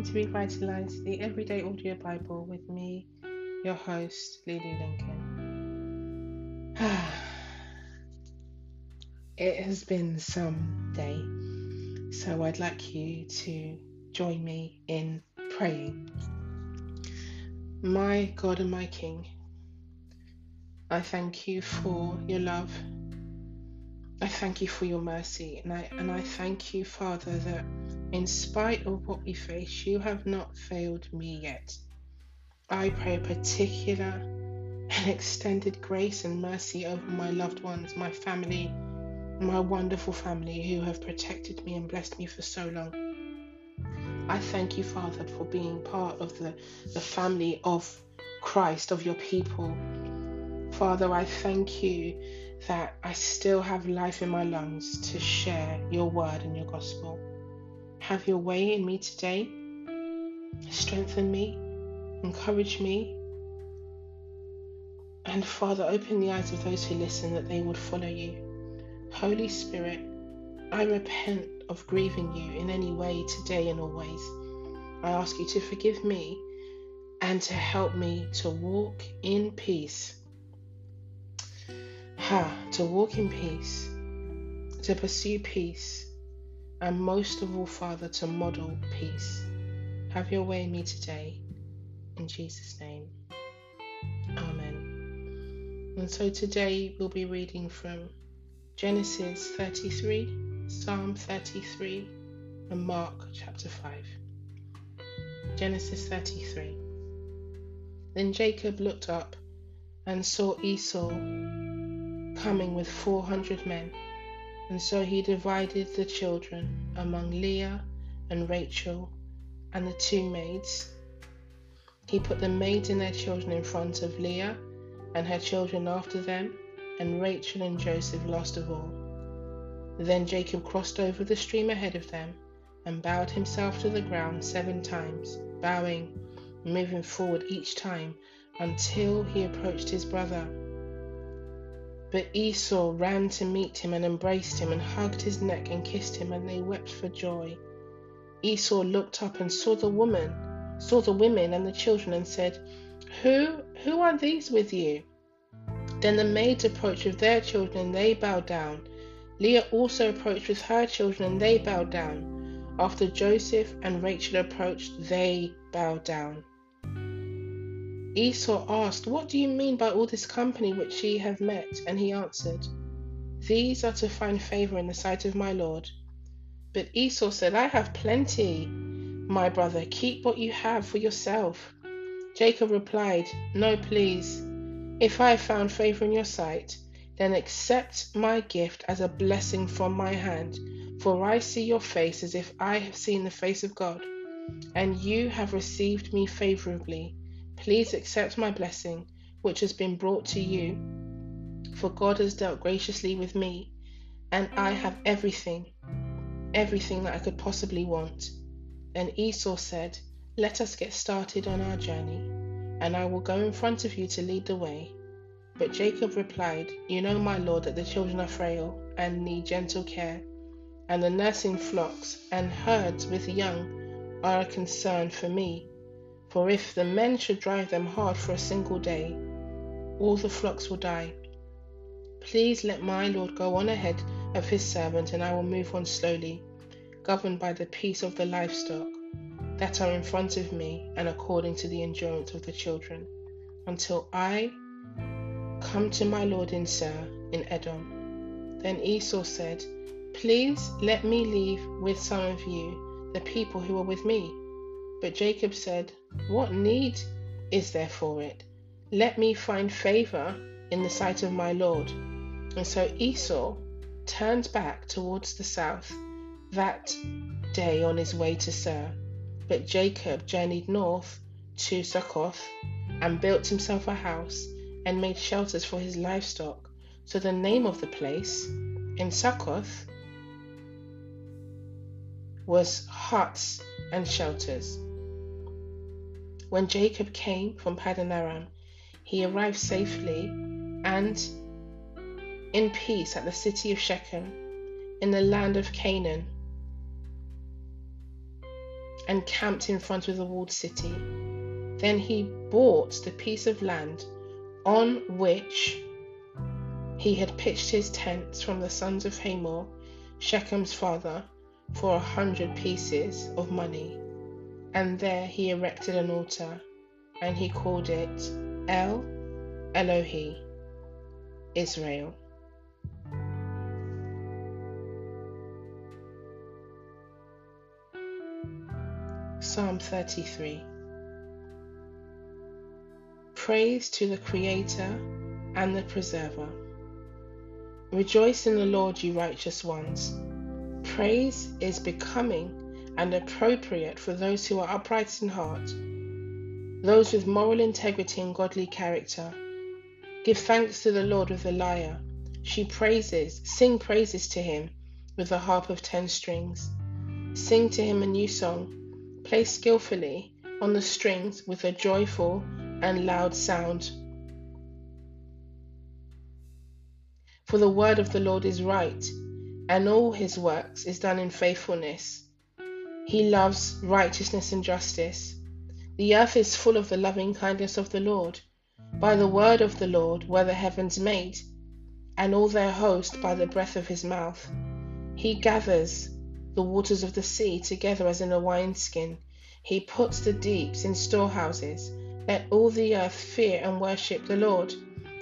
welcome to Revitalize the Everyday Audio Bible with me, your host, Lily Lincoln. it has been some day, so I'd like you to join me in praying. My God and my King, I thank you for your love. I thank you for your mercy, and I and I thank you, Father, that in spite of what we face, you have not failed me yet. I pray particular and extended grace and mercy over my loved ones, my family, my wonderful family who have protected me and blessed me for so long. I thank you, Father, for being part of the, the family of Christ, of your people. Father, I thank you that I still have life in my lungs to share your word and your gospel. Have your way in me today. Strengthen me, encourage me, and Father, open the eyes of those who listen that they would follow you. Holy Spirit, I repent of grieving you in any way today and always. I ask you to forgive me and to help me to walk in peace. To walk in peace, to pursue peace and most of all, Father, to model peace. Have your way in me today. In Jesus' name. Amen. And so today we'll be reading from Genesis 33, Psalm 33, and Mark chapter 5. Genesis 33. Then Jacob looked up and saw Esau coming with 400 men and so he divided the children among Leah and Rachel and the two maids. He put the maids and their children in front of Leah and her children after them, and Rachel and Joseph last of all. Then Jacob crossed over the stream ahead of them and bowed himself to the ground seven times, bowing, moving forward each time until he approached his brother. But Esau ran to meet him and embraced him and hugged his neck and kissed him, and they wept for joy. Esau looked up and saw the woman, saw the women and the children, and said, Who who are these with you? Then the maids approached with their children, and they bowed down. Leah also approached with her children, and they bowed down. After Joseph and Rachel approached, they bowed down. Esau asked, What do you mean by all this company which ye have met? And he answered, These are to find favor in the sight of my Lord. But Esau said, I have plenty, my brother, keep what you have for yourself. Jacob replied, No, please. If I have found favor in your sight, then accept my gift as a blessing from my hand, for I see your face as if I have seen the face of God, and you have received me favorably. Please accept my blessing, which has been brought to you, for God has dealt graciously with me, and I have everything, everything that I could possibly want. Then Esau said, Let us get started on our journey, and I will go in front of you to lead the way. But Jacob replied, You know, my lord, that the children are frail and need gentle care, and the nursing flocks and herds with young are a concern for me. For if the men should drive them hard for a single day, all the flocks will die. Please let my Lord go on ahead of his servant, and I will move on slowly, governed by the peace of the livestock that are in front of me, and according to the endurance of the children, until I come to my Lord in Seir, in Edom. Then Esau said, Please let me leave with some of you the people who are with me. But Jacob said, What need is there for it? Let me find favor in the sight of my Lord. And so Esau turned back towards the south that day on his way to Seir. But Jacob journeyed north to Succoth and built himself a house and made shelters for his livestock. So the name of the place in Succoth was huts and shelters. When Jacob came from Paddan Aram, he arrived safely and in peace at the city of Shechem in the land of Canaan. and camped in front of the walled city. Then he bought the piece of land on which he had pitched his tents from the sons of Hamor, Shechem's father, for a hundred pieces of money. And there he erected an altar, and he called it El Elohe, Israel. Psalm 33 Praise to the Creator and the Preserver. Rejoice in the Lord, you righteous ones. Praise is becoming and appropriate for those who are upright in heart, those with moral integrity and godly character. Give thanks to the Lord with the lyre. She praises, sing praises to him with a harp of ten strings. Sing to him a new song. Play skillfully on the strings with a joyful and loud sound. For the word of the Lord is right, and all his works is done in faithfulness. He loves righteousness and justice. The earth is full of the loving kindness of the Lord. By the word of the Lord were the heavens made, and all their host by the breath of his mouth. He gathers the waters of the sea together as in a wineskin. He puts the deeps in storehouses. Let all the earth fear and worship the Lord.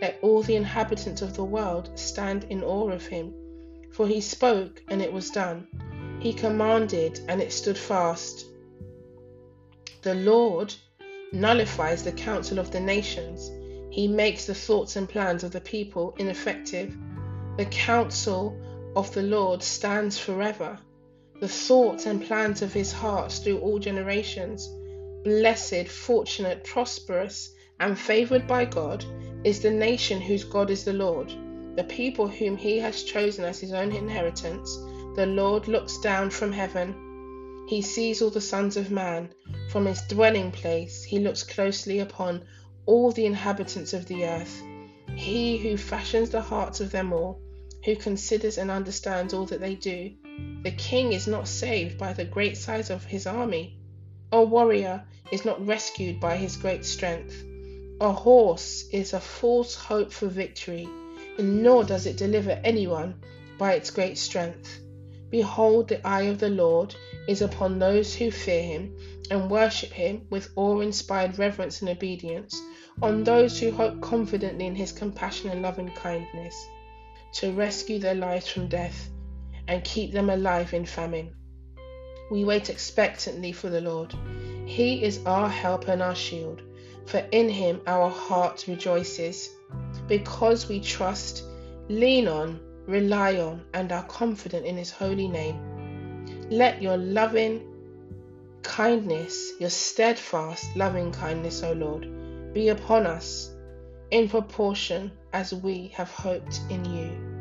Let all the inhabitants of the world stand in awe of him. For he spoke, and it was done. He commanded, and it stood fast. The Lord nullifies the counsel of the nations. He makes the thoughts and plans of the people ineffective. The counsel of the Lord stands forever, the thoughts and plans of his heart through all generations. Blessed, fortunate, prosperous, and favored by God is the nation whose God is the Lord, the people whom he has chosen as his own inheritance. The Lord looks down from heaven. He sees all the sons of man. From his dwelling place, he looks closely upon all the inhabitants of the earth. He who fashions the hearts of them all, who considers and understands all that they do. The king is not saved by the great size of his army. A warrior is not rescued by his great strength. A horse is a false hope for victory, and nor does it deliver anyone by its great strength. Behold, the eye of the Lord is upon those who fear him and worship him with awe inspired reverence and obedience, on those who hope confidently in his compassion and loving kindness, to rescue their lives from death and keep them alive in famine. We wait expectantly for the Lord. He is our help and our shield, for in him our heart rejoices. Because we trust, lean on, rely on, and are confident in his holy name. Let your loving kindness, your steadfast loving kindness, O Lord, be upon us in proportion as we have hoped in you.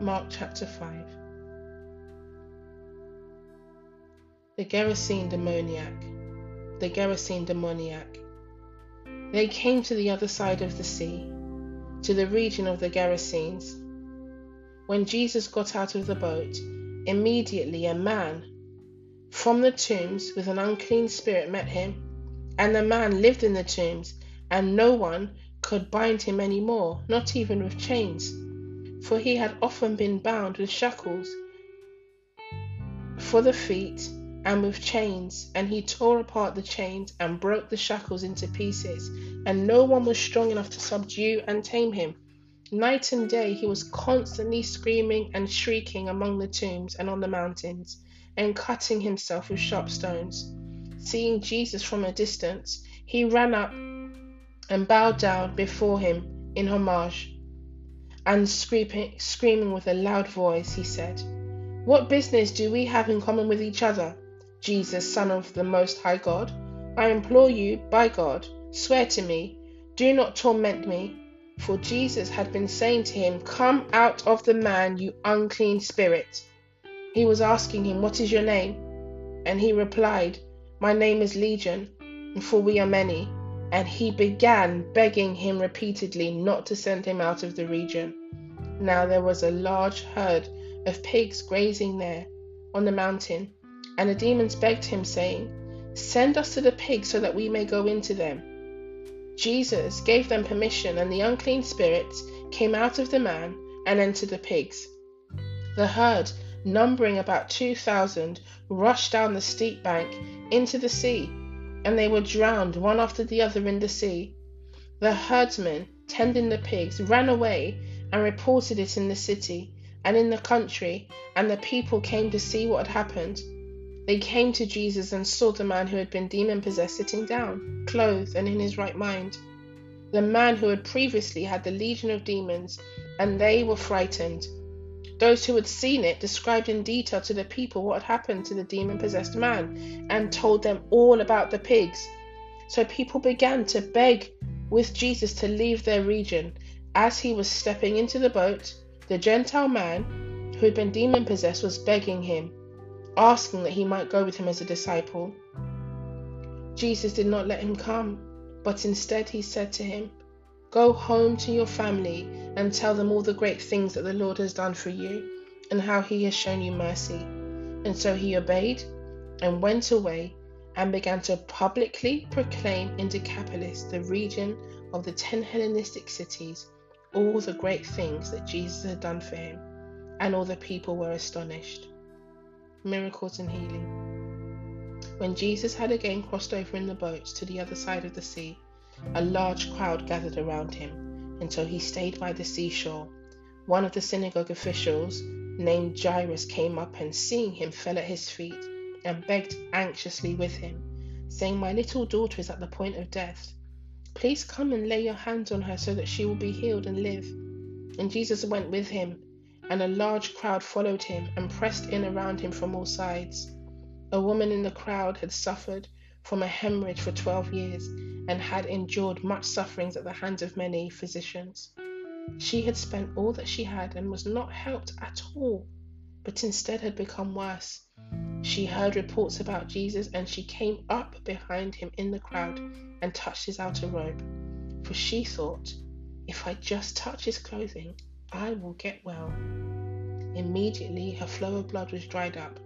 Mark chapter 5 The Gerasene demoniac. The Gerasene demoniac. They came to the other side of the sea, to the region of the Gerasenes. When Jesus got out of the boat, immediately a man from the tombs with an unclean spirit met him, and the man lived in the tombs, and no one could bind him any more, not even with chains for he had often been bound with shackles for the feet and with chains, and he tore apart the chains and broke the shackles into pieces, and no one was strong enough to subdue and tame him. Night and day he was constantly screaming and shrieking among the tombs and on the mountains, and cutting himself with sharp stones. Seeing Jesus from a distance, he ran up and bowed down before him in homage and screaming, screaming with a loud voice, he said, What business do we have in common with each other, Jesus, Son of the Most High God? I implore you, by God, swear to me, do not torment me. For Jesus had been saying to him, Come out of the man, you unclean spirit. He was asking him, What is your name? And he replied, My name is Legion, for we are many and he began begging him repeatedly not to send him out of the region. Now there was a large herd of pigs grazing there on the mountain. And the demons begged him, saying, Send us to the pigs so that we may go into them. Jesus gave them permission, and the unclean spirits came out of the man and entered the pigs. The herd, numbering about two thousand, rushed down the steep bank into the sea, and they were drowned one after the other in the sea. The herdsmen tending the pigs ran away and reported it in the city and in the country, and the people came to see what had happened. They came to Jesus and saw the man who had been demon possessed sitting down, clothed and in his right mind. The man who had previously had the legion of demons, and they were frightened. Those who had seen it described in detail to the people what had happened to the demon possessed man and told them all about the pigs. So people began to beg with Jesus to leave their region. As he was stepping into the boat, the Gentile man who had been demon possessed was begging him asking that he might go with him as a disciple. Jesus did not let him come, but instead he said to him, Go home to your family and tell them all the great things that the Lord has done for you and how he has shown you mercy. And so he obeyed and went away and began to publicly proclaim in Decapolis, the region of the ten Hellenistic cities, all the great things that Jesus had done for him. And all the people were astonished miracles and healing. When Jesus had again crossed over in the boat to the other side of the sea, a large crowd gathered around him, and so he stayed by the seashore. One of the synagogue officials, named Jairus, came up and seeing him fell at his feet and begged anxiously with him, saying, My little daughter is at the point of death. Please come and lay your hands on her so that she will be healed and live. And Jesus went with him and a large crowd followed him and pressed in around him from all sides. A woman in the crowd had suffered from a hemorrhage for twelve years and had endured much sufferings at the hands of many physicians. She had spent all that she had and was not helped at all, but instead had become worse. She heard reports about Jesus and she came up behind him in the crowd and touched his outer robe. For she thought, if I just touch his clothing, I will get well. Immediately her flow of blood was dried up,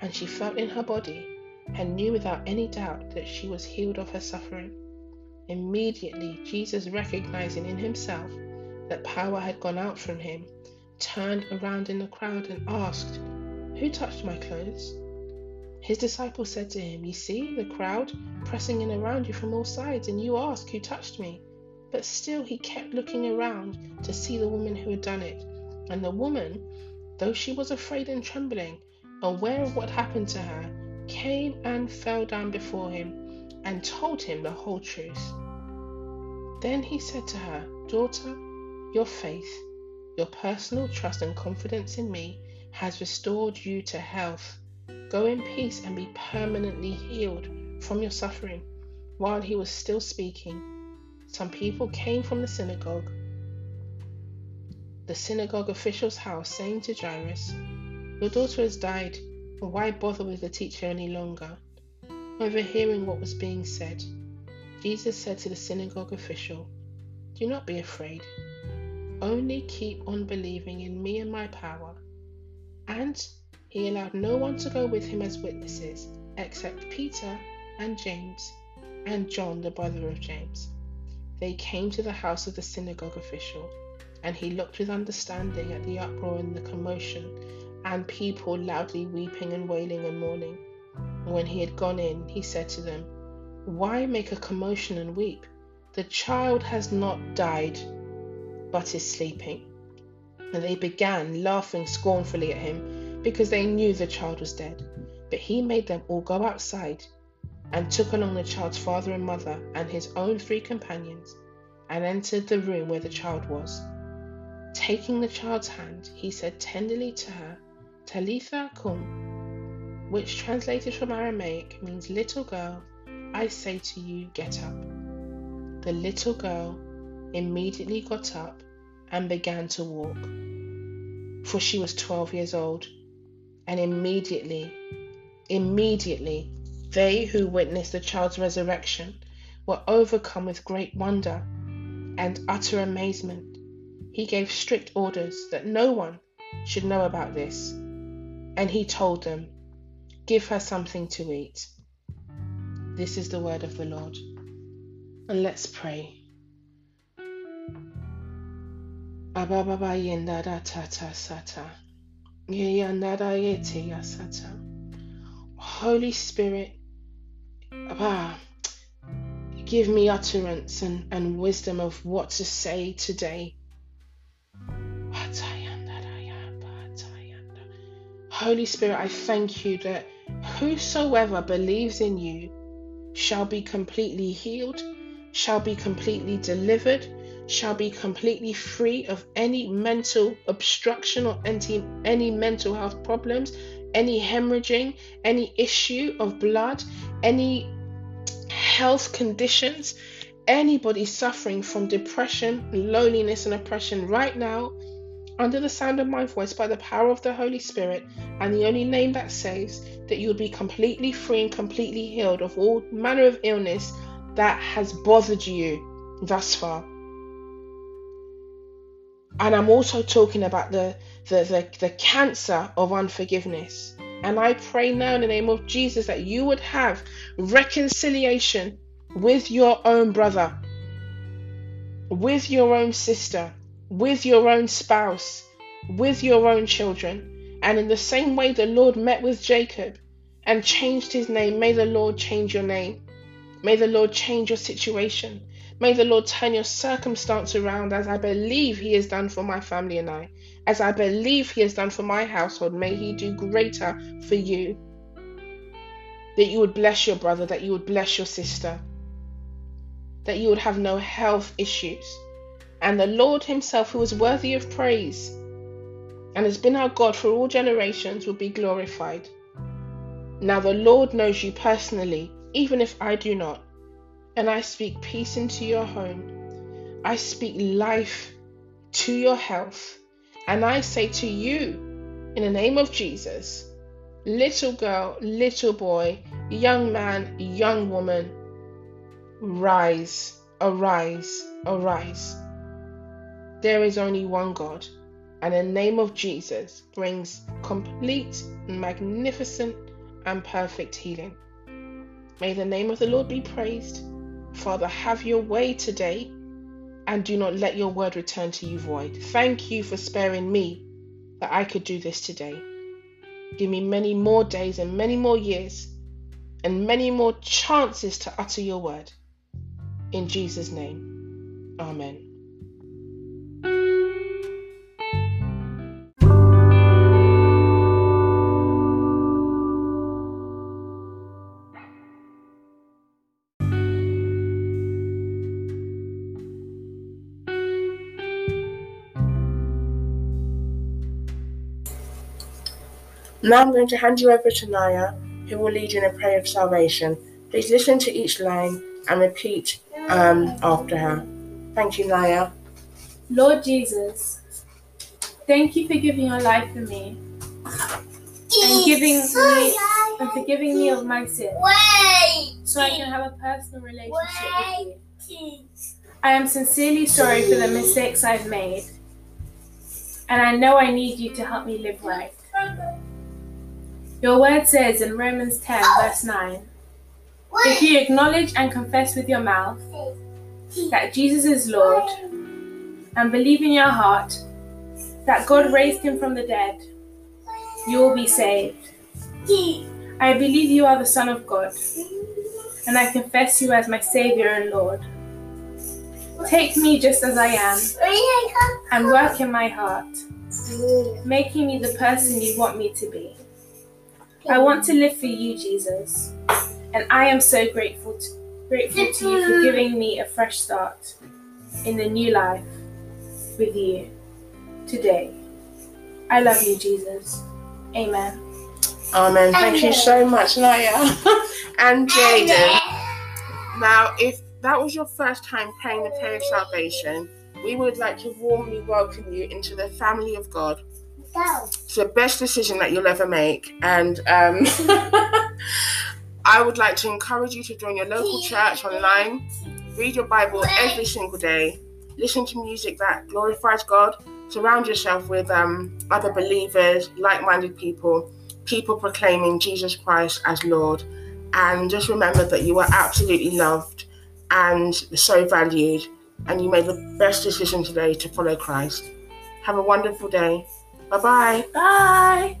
and she felt in her body and knew without any doubt that she was healed of her suffering. Immediately, Jesus, recognizing in himself that power had gone out from him, turned around in the crowd and asked, Who touched my clothes? His disciples said to him, You see the crowd pressing in around you from all sides, and you ask, Who touched me? But still he kept looking around to see the woman who had done it. And the woman, though she was afraid and trembling, aware of what happened to her, came and fell down before him and told him the whole truth. Then he said to her, Daughter, your faith, your personal trust and confidence in me has restored you to health. Go in peace and be permanently healed from your suffering. While he was still speaking, some people came from the synagogue, the synagogue official's house, saying to Jairus, Your daughter has died, but why bother with the teacher any longer? Overhearing what was being said, Jesus said to the synagogue official, Do not be afraid. Only keep on believing in me and my power. And he allowed no one to go with him as witnesses except Peter and James and John, the brother of James. They came to the house of the synagogue official, and he looked with understanding at the uproar and the commotion, and people loudly weeping and wailing and mourning. When he had gone in, he said to them, Why make a commotion and weep? The child has not died, but is sleeping. And they began laughing scornfully at him, because they knew the child was dead. But he made them all go outside and took along the child's father and mother and his own three companions, and entered the room where the child was. Taking the child's hand, he said tenderly to her, Talitha cum, which translated from Aramaic means little girl, I say to you, get up. The little girl immediately got up and began to walk, for she was twelve years old, and immediately, immediately they who witnessed the child's resurrection were overcome with great wonder and utter amazement. He gave strict orders that no one should know about this. And he told them, Give her something to eat. This is the word of the Lord. And let's pray. Holy Spirit, give me utterance and, and wisdom of what to say today. Holy Spirit, I thank you that whosoever believes in you shall be completely healed, shall be completely delivered, shall be completely free of any mental obstruction or any, any mental health problems, any hemorrhaging, any issue of blood, any health conditions, anybody suffering from depression, loneliness, and oppression right now under the sound of my voice by the power of the Holy Spirit and the only name that saves, that you would be completely free and completely healed of all manner of illness that has bothered you thus far. And I'm also talking about the, the, the, the cancer of unforgiveness. And I pray now in the name of Jesus that you would have reconciliation with your own brother, with your own sister, with your own spouse, with your own children. And in the same way the Lord met with Jacob and changed his name, may the Lord change your name. May the Lord change your situation. May the Lord turn your circumstance around as I believe He has done for my family and I. As I believe He has done for my household, may He do greater for you. That you would bless your brother, that you would bless your sister, that you would have no health issues and the Lord Himself, who is worthy of praise and has been our God for all generations, will be glorified. Now, the Lord knows you personally, even if I do not, and I speak peace into your home. I speak life to your health, and I say to you, in the name of Jesus, little girl, little boy, young man, young woman, rise, arise, arise. There is only one God, and the name of Jesus brings complete, magnificent, and perfect healing. May the name of the Lord be praised. Father, have your way today, and do not let your word return to you void. Thank you for sparing me that I could do this today. Give me many more days and many more years and many more chances to utter your word. In Jesus' name, Amen. Now I'm going to hand you over to Naya, who will lead you in a prayer of salvation. Please listen to each line and repeat um, after her. Thank you, Naya. Lord Jesus, thank you for giving your life for me and giving me and forgiving me of my sins, so I can have a personal relationship with you. I am sincerely sorry for the mistakes I've made, and I know I need you to help me live right. Your word says in Romans 10, verse 9 If you acknowledge and confess with your mouth that Jesus is Lord and believe in your heart that God raised him from the dead, you will be saved. I believe you are the Son of God, and I confess you as my Savior and Lord. Take me just as I am and work in my heart, making me the person you want me to be. I want to live for you, Jesus. And I am so grateful to, grateful to you for giving me a fresh start in the new life with you today. I love you, Jesus. Amen. Amen. Thank you so much, Naya and Jaden. Now, if that was your first time praying the prayer of salvation, we would like to warmly welcome you into the family of God. It's the best decision that you'll ever make. And um, I would like to encourage you to join your local church online, read your Bible every single day, listen to music that glorifies God, Surround yourself with um, other believers, like minded people, people proclaiming Jesus Christ as Lord. And just remember that you are absolutely loved and so valued, and you made the best decision today to follow Christ. Have a wonderful day. Bye-bye. Bye.